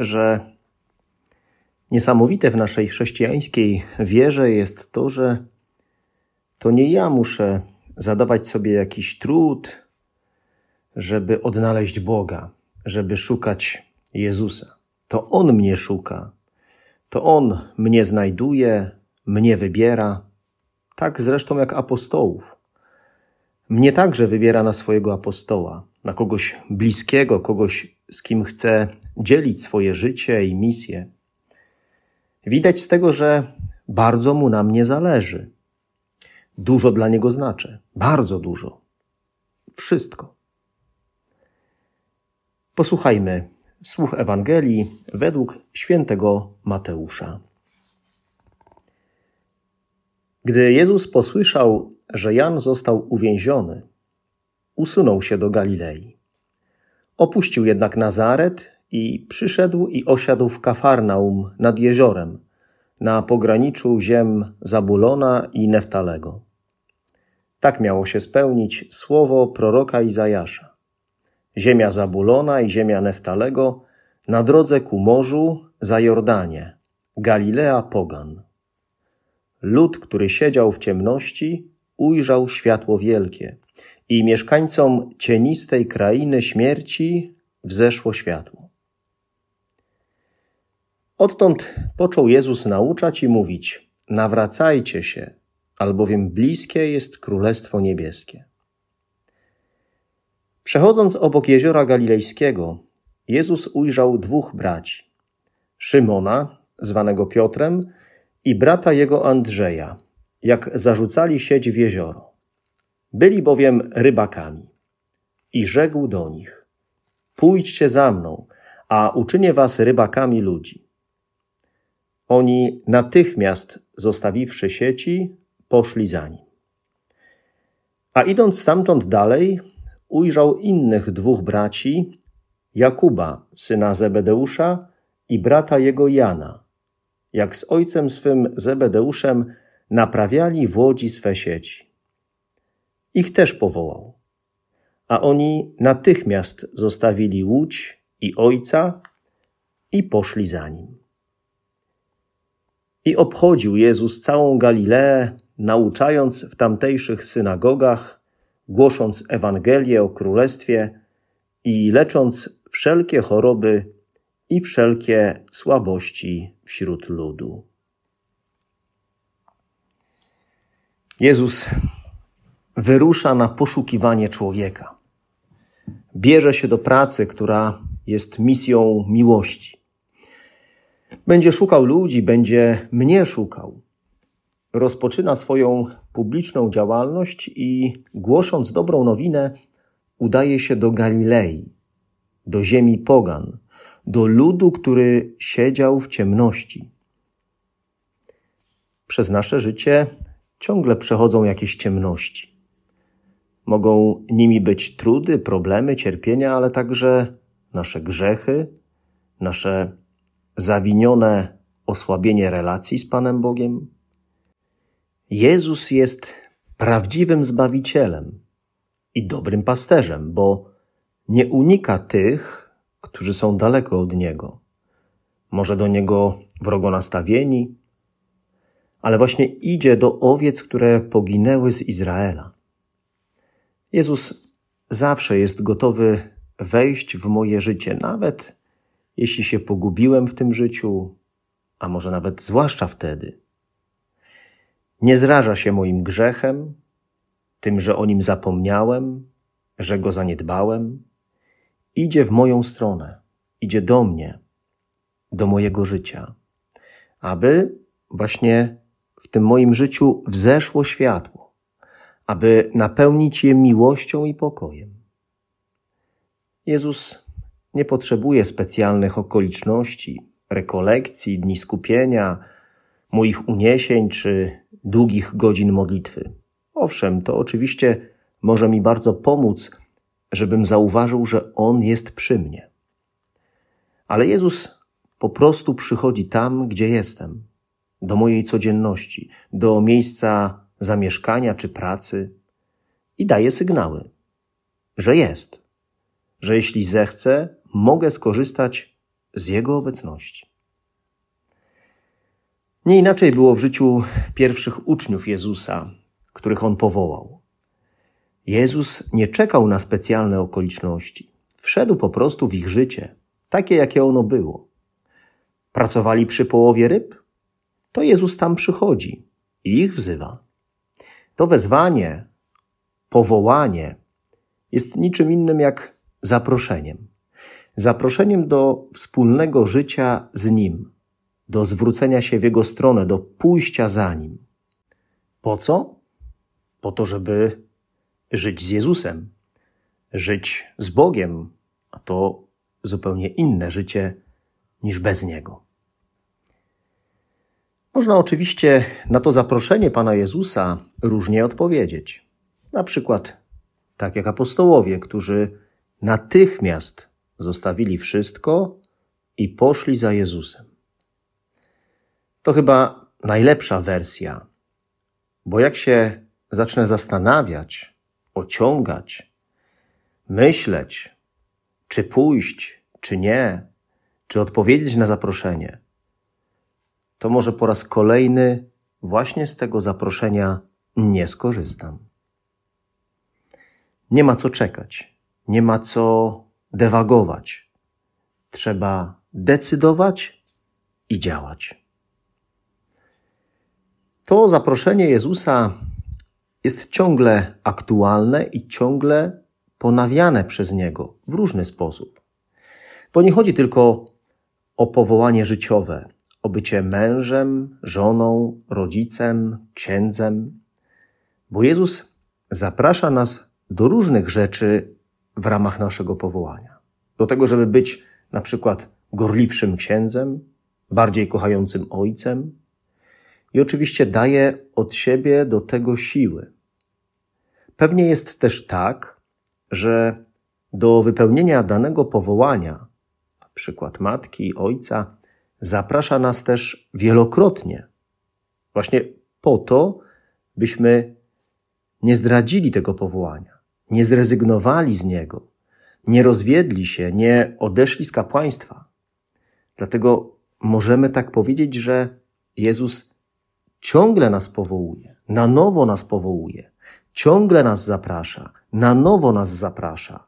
że niesamowite w naszej chrześcijańskiej wierze jest to, że to nie ja muszę zadawać sobie jakiś trud, żeby odnaleźć Boga, żeby szukać Jezusa. To On mnie szuka, to On mnie znajduje, mnie wybiera, tak zresztą jak apostołów. Mnie także wybiera na swojego apostoła, na kogoś bliskiego, kogoś, z kim chce dzielić swoje życie i misję. Widać z tego, że bardzo mu na mnie zależy. Dużo dla niego znaczy, bardzo dużo. Wszystko. Posłuchajmy słów Ewangelii według świętego Mateusza. Gdy Jezus posłyszał, że Jan został uwięziony, usunął się do Galilei. Opuścił jednak Nazaret i przyszedł i osiadł w Kafarnaum nad jeziorem, na pograniczu ziem Zabulona i Neftalego. Tak miało się spełnić słowo proroka Izajasza. Ziemia Zabulona i ziemia Neftalego na drodze ku morzu za Jordanie, Galilea Pogan. Lud, który siedział w ciemności, ujrzał światło wielkie i mieszkańcom cienistej krainy śmierci wzeszło światło. Odtąd począł Jezus nauczać i mówić: Nawracajcie się, albowiem bliskie jest Królestwo Niebieskie. Przechodząc obok jeziora Galilejskiego, Jezus ujrzał dwóch braci: Szymona, zwanego Piotrem, i brata jego Andrzeja, jak zarzucali sieć w jezioro. Byli bowiem rybakami. I rzekł do nich: Pójdźcie za mną, a uczynię was rybakami ludzi. Oni natychmiast, zostawiwszy sieci, poszli za nim. A idąc stamtąd dalej, ujrzał innych dwóch braci, Jakuba, syna Zebedeusza i brata jego Jana, jak z ojcem swym Zebedeuszem naprawiali w łodzi swe sieci. Ich też powołał, a oni natychmiast zostawili łódź i ojca i poszli za nim. I obchodził Jezus całą Galileę, nauczając w tamtejszych synagogach, głosząc Ewangelię o Królestwie i lecząc wszelkie choroby i wszelkie słabości wśród ludu. Jezus wyrusza na poszukiwanie człowieka. Bierze się do pracy, która jest misją miłości. Będzie szukał ludzi, będzie mnie szukał. Rozpoczyna swoją publiczną działalność i głosząc dobrą nowinę, udaje się do Galilei, do ziemi Pogan, do ludu, który siedział w ciemności. Przez nasze życie ciągle przechodzą jakieś ciemności. Mogą nimi być trudy, problemy, cierpienia, ale także nasze grzechy, nasze zawinione osłabienie relacji z Panem Bogiem? Jezus jest prawdziwym Zbawicielem i dobrym pasterzem, bo nie unika tych, którzy są daleko od Niego. Może do Niego wrogo nastawieni, ale właśnie idzie do owiec, które poginęły z Izraela. Jezus zawsze jest gotowy wejść w moje życie, nawet jeśli się pogubiłem w tym życiu, a może nawet zwłaszcza wtedy. Nie zraża się moim grzechem, tym, że o nim zapomniałem, że go zaniedbałem. Idzie w moją stronę, idzie do mnie, do mojego życia, aby właśnie w tym moim życiu wzeszło światło, aby napełnić je miłością i pokojem. Jezus nie potrzebuje specjalnych okoliczności, rekolekcji, dni skupienia, moich uniesień czy długich godzin modlitwy. Owszem, to oczywiście może mi bardzo pomóc, żebym zauważył, że On jest przy mnie. Ale Jezus po prostu przychodzi tam, gdzie jestem, do mojej codzienności, do miejsca zamieszkania czy pracy i daje sygnały, że jest, że jeśli zechcę, mogę skorzystać z Jego obecności. Nie inaczej było w życiu pierwszych uczniów Jezusa, których On powołał. Jezus nie czekał na specjalne okoliczności. Wszedł po prostu w ich życie, takie jakie ono było. Pracowali przy połowie ryb? To Jezus tam przychodzi i ich wzywa. To wezwanie, powołanie jest niczym innym jak zaproszeniem. Zaproszeniem do wspólnego życia z Nim, do zwrócenia się w Jego stronę, do pójścia za Nim. Po co? Po to, żeby żyć z Jezusem, żyć z Bogiem, a to zupełnie inne życie niż bez Niego. Można oczywiście na to zaproszenie Pana Jezusa różnie odpowiedzieć. Na przykład tak jak apostołowie, którzy natychmiast zostawili wszystko i poszli za Jezusem. To chyba najlepsza wersja, bo jak się zacznę zastanawiać, ociągać, myśleć, czy pójść, czy nie, czy odpowiedzieć na zaproszenie, to może po raz kolejny właśnie z tego zaproszenia nie skorzystam. Nie ma co czekać, nie ma co dewagować. Trzeba decydować i działać. To zaproszenie Jezusa jest ciągle aktualne i ciągle ponawiane przez Niego w różny sposób. Bo nie chodzi tylko o powołanie życiowe, o bycie mężem, żoną, rodzicem, księdzem, bo Jezus zaprasza nas do różnych rzeczy w ramach naszego powołania. Do tego, żeby być na przykład gorliwszym księdzem, bardziej kochającym ojcem, i oczywiście daje od siebie do tego siły. Pewnie jest też tak, że do wypełnienia danego powołania, na przykład matki i ojca, zaprasza nas też wielokrotnie. Właśnie po to, byśmy nie zdradzili tego powołania, nie zrezygnowali z niego, nie rozwiedli się, nie odeszli z kapłaństwa. Dlatego możemy tak powiedzieć, że Jezus ciągle nas powołuje, na nowo nas powołuje, ciągle nas zaprasza, na nowo nas zaprasza.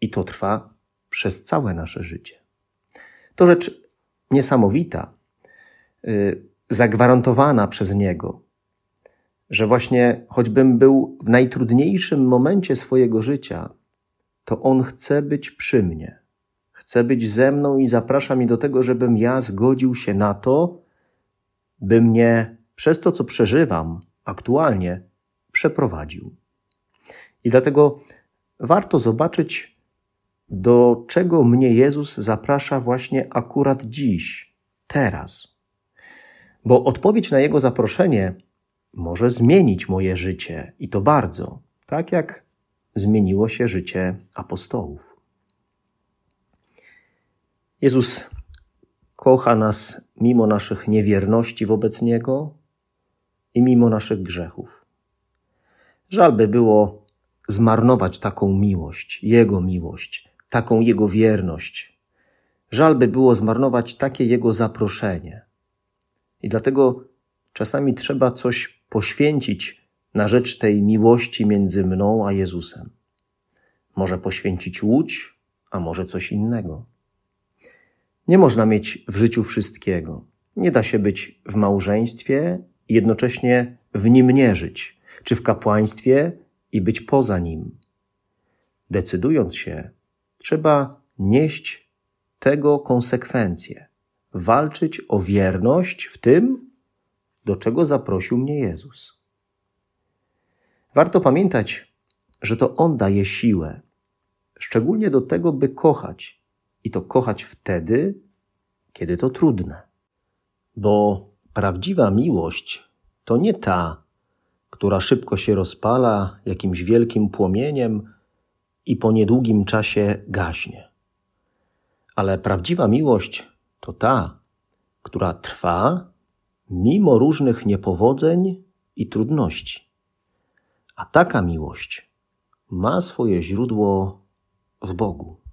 I to trwa przez całe nasze życie. To rzecz niesamowita, y, zagwarantowana przez Niego, że właśnie choćbym był w najtrudniejszym momencie swojego życia, to On chce być przy mnie, chce być ze mną i zaprasza mnie do tego, żebym ja zgodził się na to, by mnie przez to, co przeżywam aktualnie, przeprowadził. I dlatego warto zobaczyć, do czego mnie Jezus zaprasza właśnie akurat dziś, teraz. Bo odpowiedź na Jego zaproszenie może zmienić moje życie i to bardzo, tak jak zmieniło się życie apostołów. Jezus kocha nas mimo naszych niewierności wobec Niego i mimo naszych grzechów. Żal by było zmarnować taką miłość, Jego miłość, taką Jego wierność. Żal by było zmarnować takie Jego zaproszenie. I dlatego czasami trzeba coś poświęcić na rzecz tej miłości między mną a Jezusem. Może poświęcić łódź, a może coś innego. Nie można mieć w życiu wszystkiego. Nie da się być w małżeństwie i jednocześnie w nim nie żyć, czy w kapłaństwie i być poza nim. Decydując się, trzeba nieść tego konsekwencje, walczyć o wierność w tym, do czego zaprosił mnie Jezus. Warto pamiętać, że to On daje siłę, szczególnie do tego, by kochać i to kochać wtedy, kiedy to trudne. Bo prawdziwa miłość to nie ta, która szybko się rozpala jakimś wielkim płomieniem i po niedługim czasie gaśnie. Ale prawdziwa miłość to ta, która trwa mimo różnych niepowodzeń i trudności. A taka miłość ma swoje źródło w Bogu.